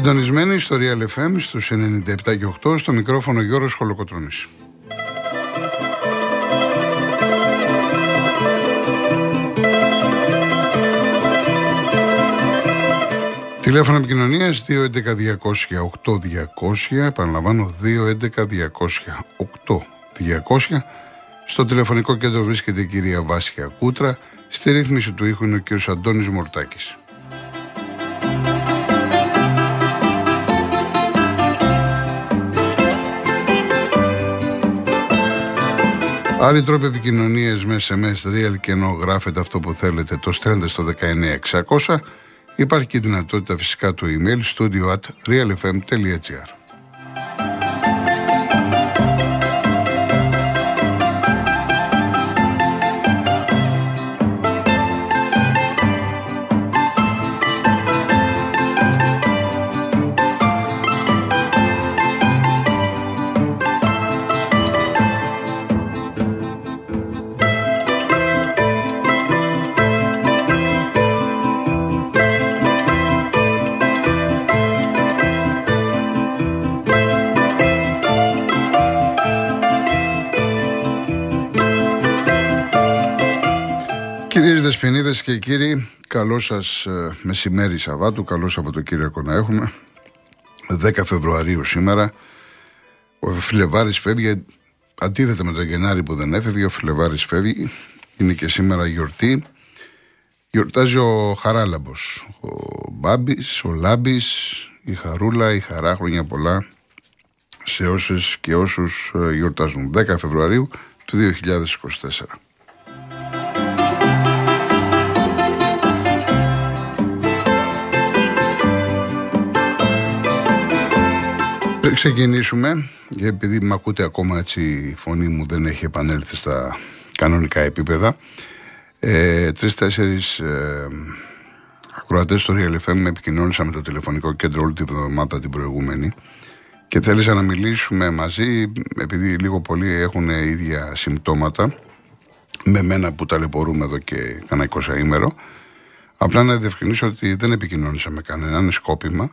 Είστε συντονισμένοι στο Real FM στους 97 και 8 στο μικρόφωνο Γιώργος Χολοκοτρώνης. Τηλέφωνο επικοινωνίας 211-200-8200. Επαναλαμβάνω 211-200-8200. Στο τηλεφωνικό κέντρο βρίσκεται η κυρία Βάσια Κούτρα. Στη ρύθμιση του ήχου είναι ο κύριος Αντώνης Μορτάκης. Άλλοι τρόποι επικοινωνία με SMS real και ενώ γράφετε αυτό που θέλετε, το στέλνετε στο 19600. Υπάρχει και η δυνατότητα φυσικά του email studio at realfm.gr. Κυρίες Δεσποινίδε και κύριοι, καλό σας ε, μεσημέρι Σαββάτου, καλό Σαββατοκύριακο να έχουμε. 10 Φεβρουαρίου σήμερα. Ο Φιλεβάρη φεύγει, αντίθετα με τον Γενάρη που δεν έφευγε, ο Φιλεβάρη φεύγει. Είναι και σήμερα γιορτή. Γιορτάζει ο Χαράλαμπος. Ο Μπάμπης, ο Λάμπης, η Χαρούλα, η Χαρά, χρόνια πολλά σε όσες και όσους ε, γιορτάζουν. 10 Φεβρουαρίου του 2024. Ξεκινήσουμε, επειδή με ακούτε ακόμα έτσι η φωνή μου δεν έχει επανέλθει στα κανονικά επίπεδα, ε, τρεις-τέσσερις ε, ακροατές στο Real FM με επικοινώνησαν με το τηλεφωνικό κέντρο όλη τη βδομάδα την προηγούμενη και θέλησα να μιλήσουμε μαζί, επειδή λίγο πολύ έχουν ίδια συμπτώματα, με μένα που ταλαιπωρούμε εδώ και κανένα 20 ημέρο, απλά να διευκρινίσω ότι δεν επικοινώνησα με κανέναν, είναι σκόπιμα,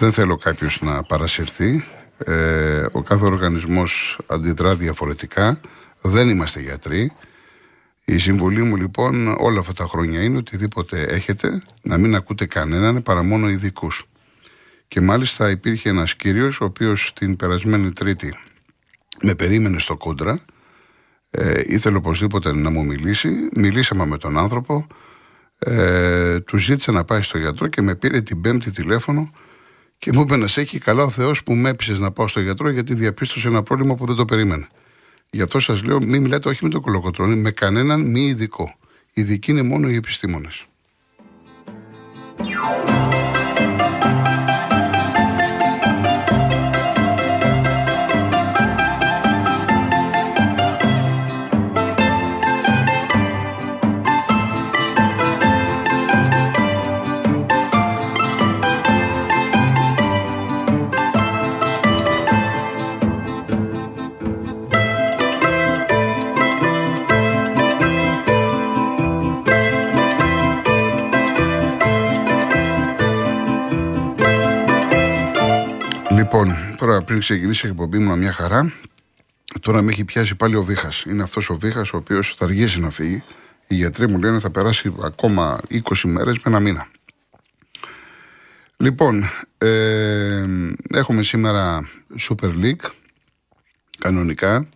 δεν θέλω κάποιος να παρασυρθεί. Ε, ο κάθε οργανισμός αντιδρά διαφορετικά. Δεν είμαστε γιατροί. Η συμβολή μου λοιπόν όλα αυτά τα χρόνια είναι οτιδήποτε έχετε να μην ακούτε κανέναν παρά μόνο ειδικούς. Και μάλιστα υπήρχε ένας κύριος ο οποίος την περασμένη Τρίτη με περίμενε στο κόντρα ε, ήθελε οπωσδήποτε να μου μιλήσει. Μιλήσαμε με τον άνθρωπο ε, του ζήτησε να πάει στο γιατρό και με πήρε την πέμπτη τηλέφωνο και μου είπε να σε έχει καλά ο Θεός που με έπεισε να πάω στο γιατρό γιατί διαπίστωσε ένα πρόβλημα που δεν το περίμενε. Γι' αυτό σας λέω, μην μιλάτε όχι με τον κολοκοτρόνη, με κανέναν μη ειδικό. Ειδικοί είναι μόνο οι επιστήμονες. Πριν ξεκινήσει η εκπομπή μου μια χαρά, τώρα με έχει πιάσει πάλι ο Βίχας. Είναι αυτός ο Βίχας ο οποίος θα αργήσει να φύγει. Οι γιατροί μου λένε θα περάσει ακόμα 20 μέρες με ένα μήνα. Λοιπόν, ε, έχουμε σήμερα Super League κανονικά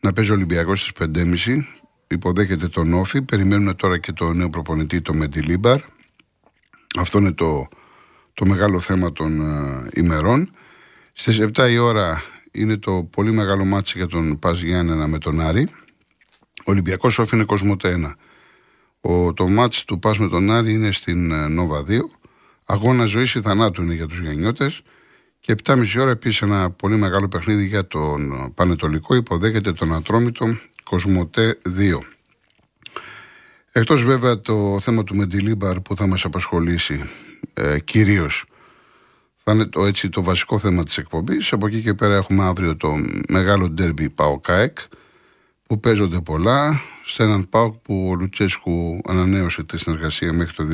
να παίζει ο Ολυμπιακός στις 5.30. Υποδέχεται τον Όφη. Περιμένουν τώρα και το νέο προπονητή, το Μεντιλίμπαρ. Αυτό είναι το, το μεγάλο θέμα των ε, ημερών. Στις 7 η ώρα είναι το πολύ μεγάλο μάτσο για τον Πας Γιάννενα με τον Άρη. Ο Ολυμπιακός Όφη είναι Κοσμοτέ 1. Ο, το μάτς του Πας με τον Άρη είναι στην ε, Νόβα 2. Αγώνα ζωής ή θανάτου είναι για τους γεννιώτε. Και 7.30 ώρα επίσης ένα πολύ μεγάλο παιχνίδι για τον Πανετολικό. Υποδέχεται τον Ατρόμητο Κοσμοτέ 2. Εκτός βέβαια το θέμα του Μεντιλίμπαρ που θα μας απασχολήσει ε, κυρίως θα είναι το, έτσι, το βασικό θέμα της εκπομπής. Από εκεί και πέρα έχουμε αύριο το μεγάλο ντέρμπι ΠΑΟΚΑΕΚ που παίζονται πολλά σε έναν ΠΑΟΚ που ο Λουτσέσκου ανανέωσε τη συνεργασία μέχρι το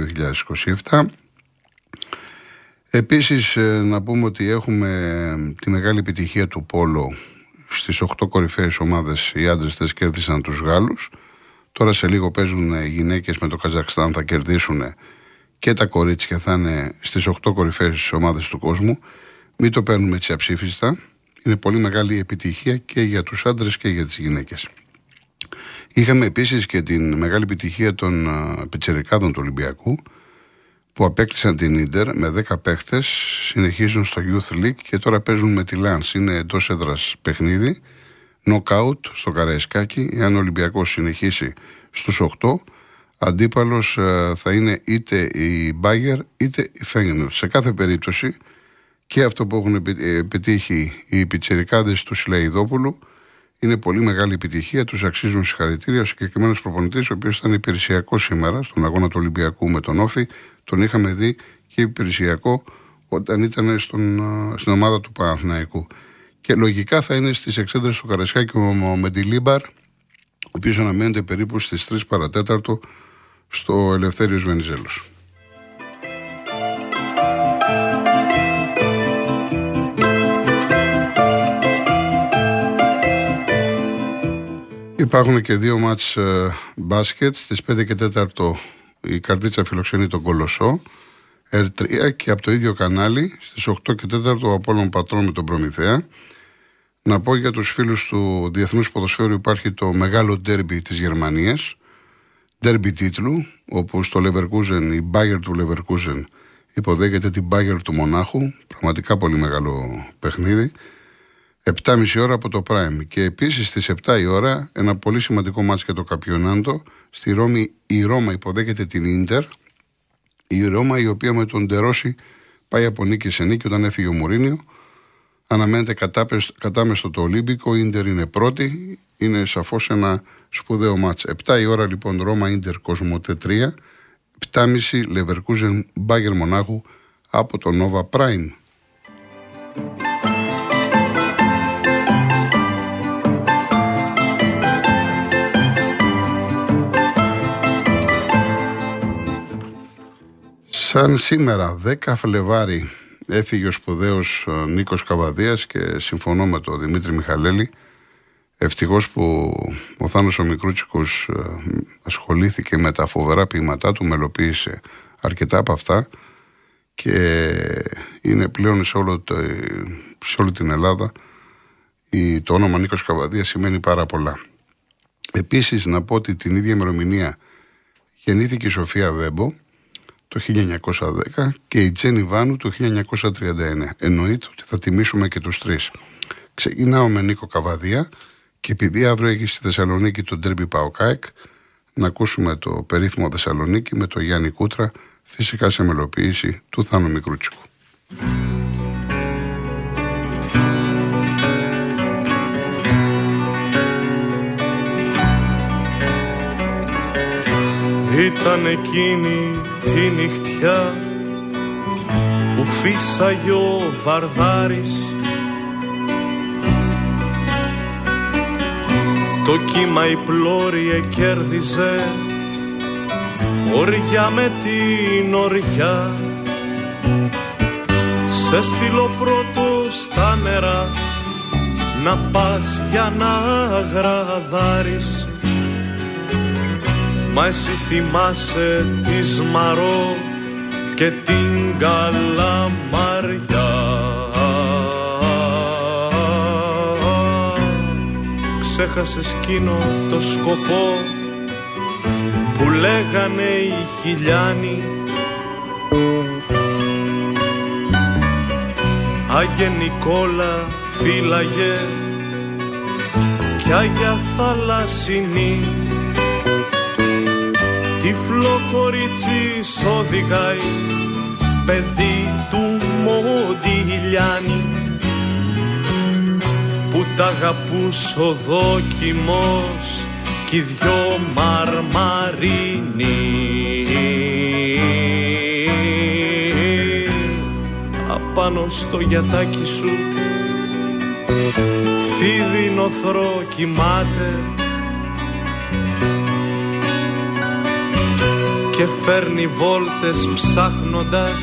2027. Επίσης να πούμε ότι έχουμε τη μεγάλη επιτυχία του Πόλο στις 8 κορυφαίες ομάδες οι άντρες δεν κέρδισαν τους Γάλλους τώρα σε λίγο παίζουν οι γυναίκες με το Καζακστάν θα κερδίσουν και τα κορίτσια θα είναι στις 8 κορυφαίες ομάδες του κόσμου μην το παίρνουμε έτσι αψήφιστα είναι πολύ μεγάλη επιτυχία και για τους άντρες και για τις γυναίκες Είχαμε επίσης και την μεγάλη επιτυχία των πιτσερικάδων του Ολυμπιακού που απέκτησαν την Ίντερ με 10 παίχτες, συνεχίζουν στο Youth League και τώρα παίζουν με τη Lance. Είναι εντός έδρας παιχνίδι. Knockout στο Καραϊσκάκι. Εάν ο Ολυμπιακός συνεχίσει στους 8, αντίπαλος ε, θα είναι είτε η Μπάγκερ είτε η Φέγγενερ. Σε κάθε περίπτωση και αυτό που έχουν ε, πετύχει οι πιτσερικάδε του Σιλαϊδόπουλου είναι πολύ μεγάλη επιτυχία. Τους αξίζουν συγχαρητήρια. Ο συγκεκριμένος προπονητής, ο οποίος ήταν υπηρεσιακός σήμερα στον αγώνα του Ολυμπιακού με τον Όφη, τον είχαμε δει και υπηρεσιακό όταν ήταν στον, στην ομάδα του Παναθηναϊκού. Και λογικά θα είναι στις εξέδρες του Καρασιάκη ο Μεντιλίμπαρ, ο οποίος αναμένεται περίπου στις 3 παρατέταρτο στο Ελευθέριος Βενιζέλος. Υπάρχουν και δύο μάτς ε, μπάσκετ στις 5 και 4 η Καρδίτσα φιλοξενεί τον Κολοσσό R3 και από το ίδιο κανάλι στις 8 και 4 ο Απόλλων Πατρών με τον Προμηθέα. Να πω για τους φίλους του Διεθνούς Ποδοσφαίρου υπάρχει το μεγάλο ντέρμπι της Γερμανίας, ντέρμπι τίτλου, όπου στο Leverkusen, η Bayer του Leverkusen υποδέχεται την Bayer του Μονάχου, πραγματικά πολύ μεγάλο παιχνίδι. 7,5 ώρα από το Prime. Και επίσης στις 7 η ώρα ένα πολύ σημαντικό μάτσο για το Καπιονάντο. Στη Ρώμη η Ρώμα υποδέχεται την ντερ. Η Ρώμα η οποία με τον Ντερόση πάει από νίκη σε νίκη όταν έφυγε ο Μουρίνιο. Αναμένεται κατάμεστο το Ολύμπικο. Η ντερ είναι πρώτη. Είναι σαφώς ένα σπουδαίο μάτσο. 7 η ώρα λοιπόν Ρώμα Ίντερ Κοσμοτέ 3. 7,5 Λεβερκούζεν Μπάγκερ Μονάχου από το Nova Prime. Σαν σήμερα 10 Φλεβάρι έφυγε ο σπουδαίος ε, Νίκος Καβαδίας και συμφωνώ με τον Δημήτρη Μιχαλέλη ευτυχώς που ο Θάνος ο Μικρούτσικος ε, ασχολήθηκε με τα φοβερά ποιηματά του, μελοποίησε αρκετά από αυτά και είναι πλέον σε, όλο το, σε όλη την Ελλάδα το όνομα Νίκος Καβαδίας σημαίνει πάρα πολλά. Επίσης να πω ότι την ίδια ημερομηνία γεννήθηκε η Σοφία Βέμπο το 1910 και η Τζένι Βάνου το 1939. Εννοείται ότι θα τιμήσουμε και τους τρεις. Ξεκινάω με Νίκο Καββαδία και επειδή αύριο έχει στη Θεσσαλονίκη το ντέρμπι ΠΑΟΚ-ΑΕΚ να ακούσουμε το περίφημο Θεσσαλονίκη με τον Γιάννη Κούτρα φυσικά σε μελοποίηση του Θάνου Μικρούτσικου. Ήταν εκείνη τη νυχτιά που φύσαγε ο Βαρδάρης. Το κύμα η πλώρη κέρδιζε οριά με την οριά. Σε στείλω πρώτο στα νερά να πας για να γραδάρεις Μα εσύ θυμάσαι τη Σμαρό και την Καλαμαριά. Ξέχασες εκείνο το σκοπό που λέγανε οι χιλιάνοι. Άγιε Νικόλα φύλαγε κι Άγια Θαλασσινή Τυφλό κορίτσι οδηγάει παιδί του Μοντιλιάνη. Που τα αγαπούς ο δόκιμος κι οι δυο μαρμαρίνοι. Απάνω στο γιατάκι σου φίδι νοθρό κοιμάται και φέρνει βόλτες ψάχνοντας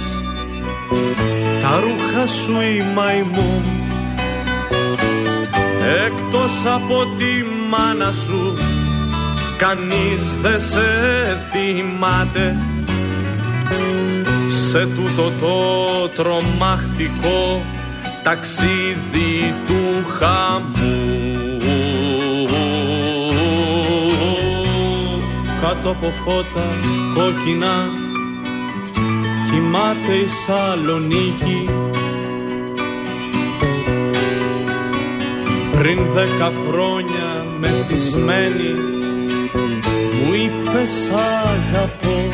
τα ρούχα σου η μαϊμού. Εκτός από τη μάνα σου κανείς δεν σε θυμάται σε τούτο το τρομακτικό ταξίδι του χαμού κάτω από φώτα κόκκινα. Κοιμάται η Σαλονίκη. Πριν δέκα χρόνια μεθυσμένη μου είπες σ' αγαπώ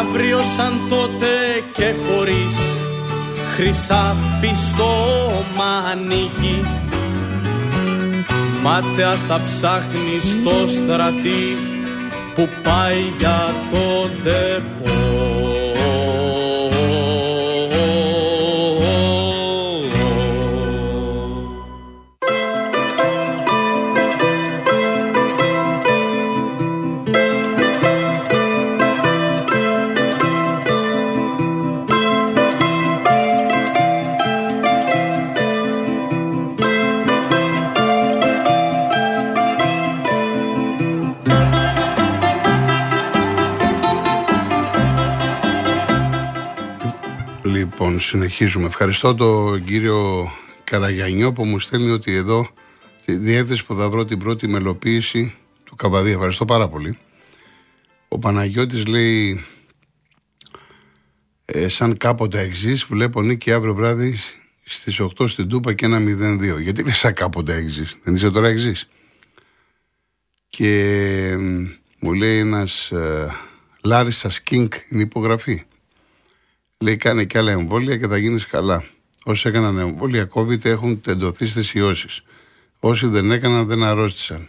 αύριο σαν τότε και χωρίς χρυσάφι στο μανίκι μάταια θα ψάχνεις στο στρατή που πάει για το ντεπό. Συνεχίζουμε. Ευχαριστώ τον κύριο Καραγιανιό που μου στέλνει ότι εδώ διεύθυνση που θα βρω την πρώτη μελοποίηση του Καβαδί. Ευχαριστώ πάρα πολύ. Ο Παναγιώτης λέει ε, σαν κάποτε εξής βλέπω νίκη αύριο βράδυ στις 8 στην Τούπα και ένα 0-2. Γιατί είναι σαν κάποτε εξής. Δεν είσαι τώρα εξής. Και μου λέει ένας ε, Λάρισας Κίνγκ είναι υπογραφή. Λέει κάνε και άλλα εμβόλια και θα γίνεις καλά. Όσοι έκαναν εμβόλια COVID έχουν τεντωθεί στις ιώσεις. Όσοι δεν έκαναν δεν αρρώστησαν.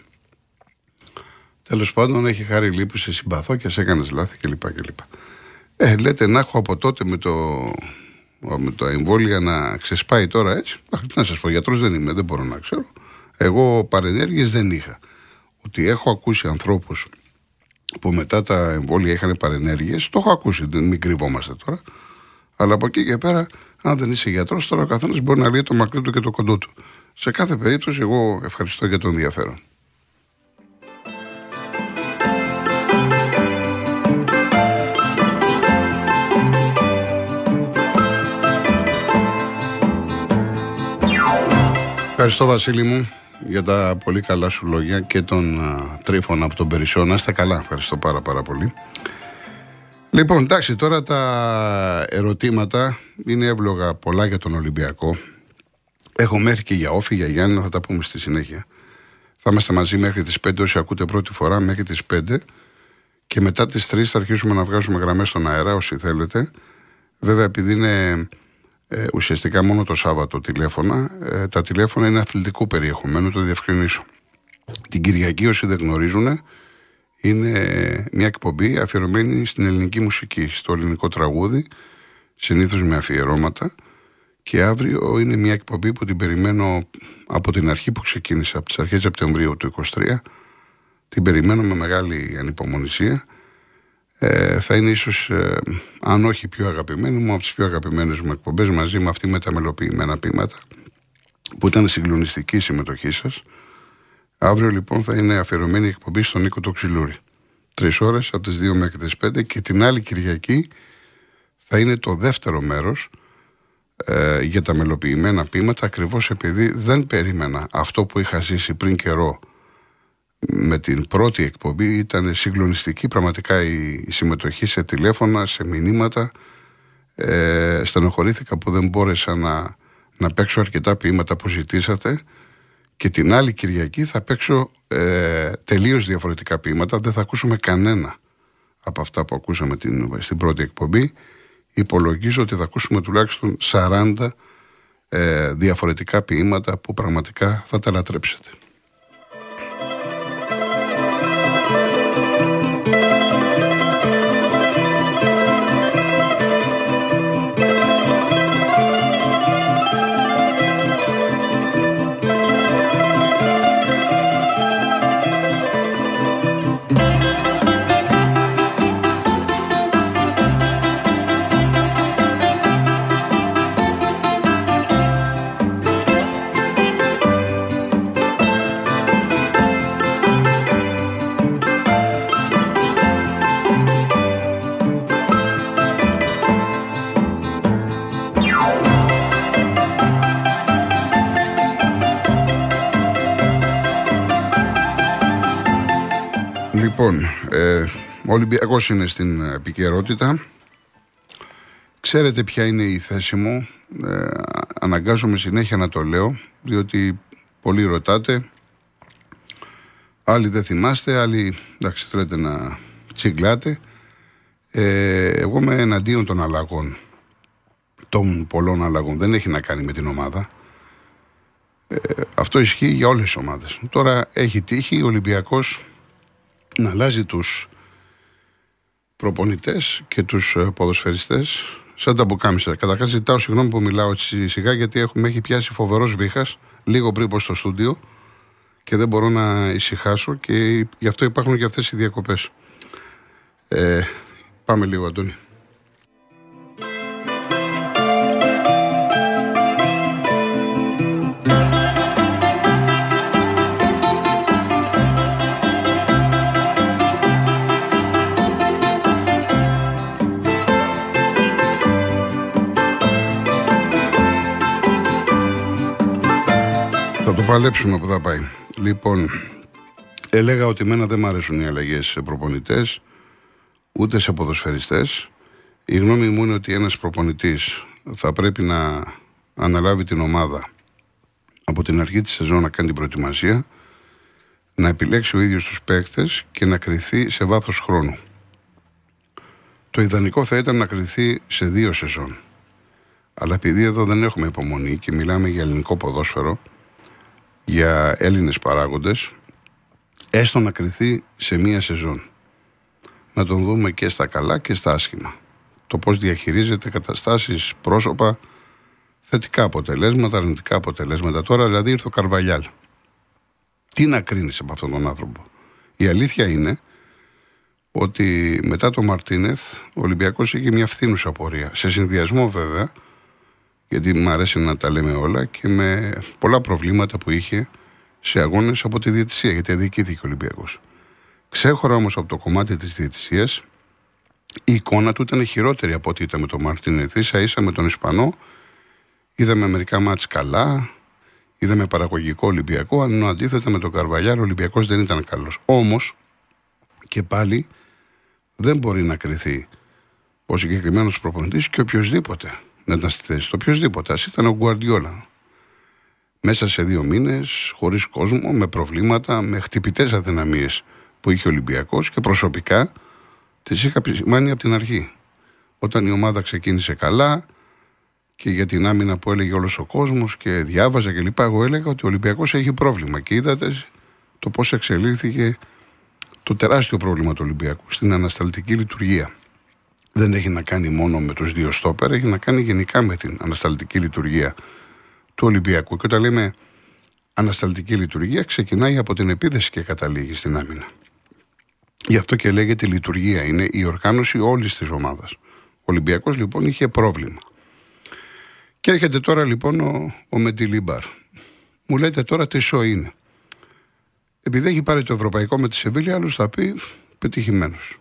Τέλος πάντων έχει χάρη λύπη σε συμπαθώ και σε έκανες λάθη κλπ. κλπ. Ε, λέτε να έχω από τότε με το, με το εμβόλια να ξεσπάει τώρα έτσι. Τι να σας πω, γιατρός δεν είμαι, δεν μπορώ να ξέρω. Εγώ παρενέργειες δεν είχα. Ότι έχω ακούσει ανθρώπους που μετά τα εμβόλια είχαν παρενέργειες, το έχω ακούσει, μην κρυβόμαστε τώρα. Αλλά από εκεί και πέρα, αν δεν είσαι γιατρός, τώρα ο καθένας μπορεί να λέει το μακρύ του και το κοντό του. Σε κάθε περίπτωση, εγώ ευχαριστώ για το ενδιαφέρον. Ευχαριστώ Βασίλη μου για τα πολύ καλά σου λόγια και τον Τρίφωνα από τον Περισσό. Να είστε καλά. Ευχαριστώ πάρα πάρα πολύ. Λοιπόν, εντάξει, τώρα τα ερωτήματα είναι εύλογα πολλά για τον Ολυμπιακό. Έχω μέχρι και για Όφη, για Γιάννη, θα τα πούμε στη συνέχεια. Θα είμαστε μαζί μέχρι τις 5, όσοι ακούτε πρώτη φορά, μέχρι τις 5. Και μετά τις 3 θα αρχίσουμε να βγάζουμε γραμμές στον αέρα, όσοι θέλετε. Βέβαια, επειδή είναι ε, ουσιαστικά μόνο το Σάββατο τηλέφωνα, ε, τα τηλέφωνα είναι αθλητικού περιεχομένου, το διευκρινίσω. Την Κυριακή, όσοι δεν γνωρίζουν, είναι μια εκπομπή αφιερωμένη στην ελληνική μουσική, στο ελληνικό τραγούδι, συνήθως με αφιερώματα. Και αύριο είναι μια εκπομπή που την περιμένω από την αρχή που ξεκίνησα, από τις αρχές Σεπτεμβρίου του 2023. Την περιμένω με μεγάλη ανυπομονησία. Ε, θα είναι ίσως, ε, αν όχι πιο αγαπημένη μου, από τις πιο αγαπημένες μου εκπομπές μαζί με αυτή με τα μελοποιημένα πείματα, που ήταν συγκλονιστική η συμμετοχή σας. Αύριο λοιπόν θα είναι αφιερωμένη η εκπομπή στον Νίκο Τοξιλούρη. Τρεις ώρες από τις 2 μέχρι τις 5 και την άλλη Κυριακή θα είναι το δεύτερο μέρος ε, για τα μελοποιημένα ποίηματα ακριβώς επειδή δεν περίμενα αυτό που είχα ζήσει πριν καιρό με την πρώτη εκπομπή. Ήταν συγκλονιστική πραγματικά η, συμμετοχή σε τηλέφωνα, σε μηνύματα. Ε, στενοχωρήθηκα που δεν μπόρεσα να, να παίξω αρκετά ποίηματα που ζητήσατε και την άλλη Κυριακή θα παίξω ε, τελείως διαφορετικά ποίηματα. Δεν θα ακούσουμε κανένα από αυτά που ακούσαμε την, στην πρώτη εκπομπή. Υπολογίζω ότι θα ακούσουμε τουλάχιστον 40 ε, διαφορετικά ποίηματα που πραγματικά θα τα λατρέψετε. Λοιπόν, ε, ο Ολυμπιακός είναι στην επικαιρότητα. Ξέρετε ποια είναι η θέση μου. Ε, αναγκάζομαι συνέχεια να το λέω, διότι πολλοί ρωτάτε. Άλλοι δεν θυμάστε, άλλοι εντάξει, θέλετε να τσιγκλάτε. Ε, εγώ είμαι εναντίον των αλλαγών. Των πολλών αλλαγών. Δεν έχει να κάνει με την ομάδα. Ε, αυτό ισχύει για όλες τις ομάδες. Τώρα έχει τύχει ο Ολυμπιακός να αλλάζει τους προπονητές και τους ε, ποδοσφαιριστές σαν τα μπουκάμισα. Καταρχάς ζητάω συγγνώμη που μιλάω έτσι σιγά γιατί έχουμε, έχει πιάσει φοβερός βήχας λίγο πριν πω στο στούντιο και δεν μπορώ να ησυχάσω και γι' αυτό υπάρχουν και αυτές οι διακοπές. Ε, πάμε λίγο Αντώνη. Παλέψουμε που θα πάει. Λοιπόν, έλεγα ότι εμένα δεν μου αρέσουν οι αλλαγές σε προπονητές, ούτε σε ποδοσφαιριστές. Η γνώμη μου είναι ότι ένας προπονητής θα πρέπει να αναλάβει την ομάδα από την αρχή της σεζόν να κάνει την προετοιμασία, να επιλέξει ο ίδιος τους παίκτες και να κρυθεί σε βάθος χρόνου. Το ιδανικό θα ήταν να κρυθεί σε δύο σεζόν. Αλλά επειδή εδώ δεν έχουμε υπομονή και μιλάμε για ελληνικό ποδόσφαιρο, για Έλληνες παράγοντες έστω να κριθεί σε μία σεζόν. Να τον δούμε και στα καλά και στα άσχημα. Το πώς διαχειρίζεται καταστάσεις, πρόσωπα, θετικά αποτελέσματα, αρνητικά αποτελέσματα. Τώρα δηλαδή ήρθε ο Καρβαλιάλ. Τι να κρίνεις από αυτόν τον άνθρωπο. Η αλήθεια είναι ότι μετά τον Μαρτίνεθ ο Ολυμπιακός είχε μια φθήνουσα πορεία. Σε συνδυασμό βέβαια γιατί μου αρέσει να τα λέμε όλα και με πολλά προβλήματα που είχε σε αγώνες από τη διαιτησία, γιατί αδικήθηκε ο Ολυμπιακός. Ξέχωρα όμως από το κομμάτι της διαιτησίας, η εικόνα του ήταν χειρότερη από ό,τι ήταν με τον Μάρτιν σα ίσα με τον Ισπανό. Είδαμε μερικά μάτς καλά, είδαμε παραγωγικό Ολυμπιακό, ενώ αντίθετα με τον Καρβαλιάρ ο Ολυμπιακός δεν ήταν καλός. Όμως και πάλι δεν μπορεί να κρυθεί ο συγκεκριμένος προπονητής και οποιοδήποτε να ήταν στη θέση του. Οποιοδήποτε. Α ήταν ο Γκουαρδιόλα. Μέσα σε δύο μήνες, χωρίς κόσμο, με προβλήματα, με χτυπητές αδυναμίες που είχε ο Ολυμπιακός και προσωπικά τις είχα επισημάνει από την αρχή. Όταν η ομάδα ξεκίνησε καλά και για την άμυνα που έλεγε όλος ο κόσμος και διάβαζα κλπ. Εγώ έλεγα ότι ο Ολυμπιακός έχει πρόβλημα. Και είδατε το πώς εξελίχθηκε το τεράστιο πρόβλημα του Ολυμπιακού στην ανασταλτική λειτουργία δεν έχει να κάνει μόνο με τους δύο στόπερ, έχει να κάνει γενικά με την ανασταλτική λειτουργία του Ολυμπιακού. Και όταν λέμε ανασταλτική λειτουργία, ξεκινάει από την επίδεση και καταλήγει στην άμυνα. Γι' αυτό και λέγεται λειτουργία, είναι η οργάνωση όλης της ομάδας. Ο Ολυμπιακός λοιπόν είχε πρόβλημα. Και έρχεται τώρα λοιπόν ο, ο Μεντιλίμπαρ. Μου λέτε τώρα τι σο είναι. Επειδή έχει πάρει το ευρωπαϊκό με τη Σεβίλια, άλλο θα πει πετυχημένος.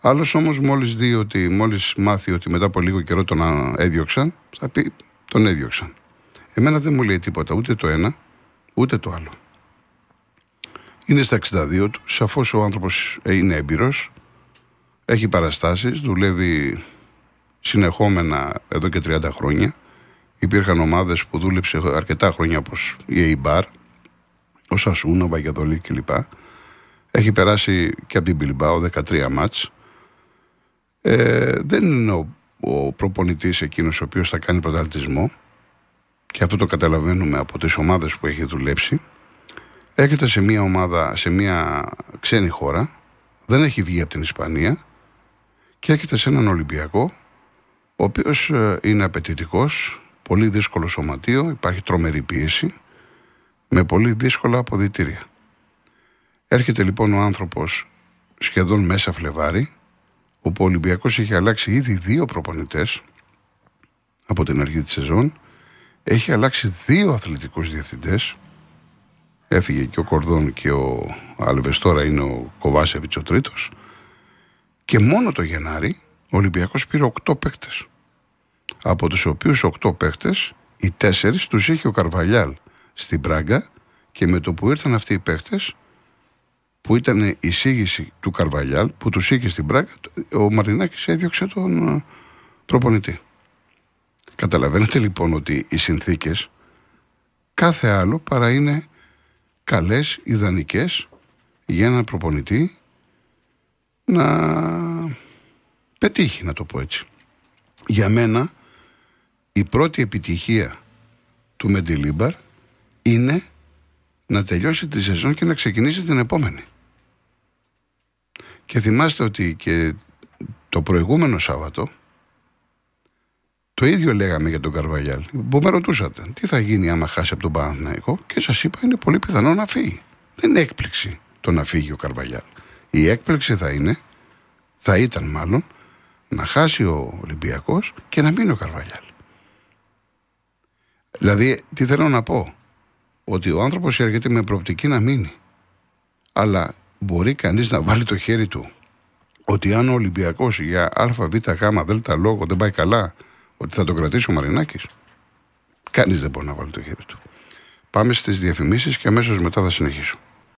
Άλλος όμως, μόλις δει ότι, μόλις μάθει ότι μετά από λίγο καιρό τον έδιωξαν, θα πει τον έδιωξαν. Εμένα δεν μου λέει τίποτα ούτε το ένα, ούτε το άλλο. Είναι στα 62 του, σαφώς ο άνθρωπος είναι έμπειρος, έχει παραστάσεις, δουλεύει συνεχόμενα εδώ και 30 χρόνια. Υπήρχαν ομάδες που δούλεψε αρκετά χρόνια όπως η Eibar, ο Σασούνα, ο Βαγιαδολή κλπ. Έχει περάσει και από την Μπιλμπάο 13 μάτς ε, δεν είναι ο, ο προπονητής εκείνος ο οποίος θα κάνει πρωταθλητισμό. Και αυτό το καταλαβαίνουμε από τις ομάδες που έχει δουλέψει. Έρχεται σε μια ομάδα, σε μια ξένη χώρα. Δεν έχει βγει από την Ισπανία. Και έρχεται σε έναν Ολυμπιακό ο οποίος ε, είναι απαιτητικός, πολύ δύσκολο σωματείο, υπάρχει τρομερή πίεση με πολύ δύσκολα αποδητήρια. Έρχεται λοιπόν ο άνθρωπος σχεδόν μέσα Φλεβάρι όπου ο Ολυμπιακό έχει αλλάξει ήδη δύο προπονητές από την αρχή της σεζόν. Έχει αλλάξει δύο αθλητικούς διευθυντές. Έφυγε και ο Κορδόν και ο Άλβες. Τώρα είναι ο Κοβάσεβιτς ο τρίτος. Και μόνο το Γενάρη ο Ολυμπιακός πήρε οκτώ παίκτες. Από τους οποίους οκτώ παίκτες, οι τέσσερις τους είχε ο Καρβαλιάλ στην Πράγκα και με το που ήρθαν αυτοί οι παίκτες, που ήταν η εισήγηση του Καρβαλιάλ που τους είχε στην Πράγκα, ο Μαρινάκης έδιωξε τον ε, προπονητή. Καταλαβαίνετε λοιπόν ότι οι συνθήκες κάθε άλλο παρά είναι καλές, ιδανικές για έναν προπονητή να πετύχει να το πω έτσι. Για μένα η πρώτη επιτυχία του Μεντιλίμπαρ είναι να τελειώσει τη σεζόν και να ξεκινήσει την επόμενη. Και θυμάστε ότι και το προηγούμενο Σάββατο το ίδιο λέγαμε για τον Καρβαλιάλ. Που με ρωτούσατε τι θα γίνει άμα χάσει από τον Παναθηναϊκό; Και σας είπα είναι πολύ πιθανό να φύγει. Δεν είναι έκπληξη το να φύγει ο Καρβαλιάλ. Η έκπληξη θα είναι, θα ήταν μάλλον, να χάσει ο Ολυμπιακός και να μείνει ο Καρβαλιάλ. Δηλαδή, τι θέλω να πω, ότι ο άνθρωπος έρχεται με προοπτική να μείνει. Αλλά μπορεί κανείς να βάλει το χέρι του ότι αν ο Ολυμπιακός για ΑΒ γ δέλτα λόγο δεν πάει καλά, ότι θα το κρατήσει ο Μαρινάκης; Κανείς δεν μπορεί να βάλει το χέρι του. Πάμε στις διαφημίσεις και αμέσως μετά θα συνεχίσω.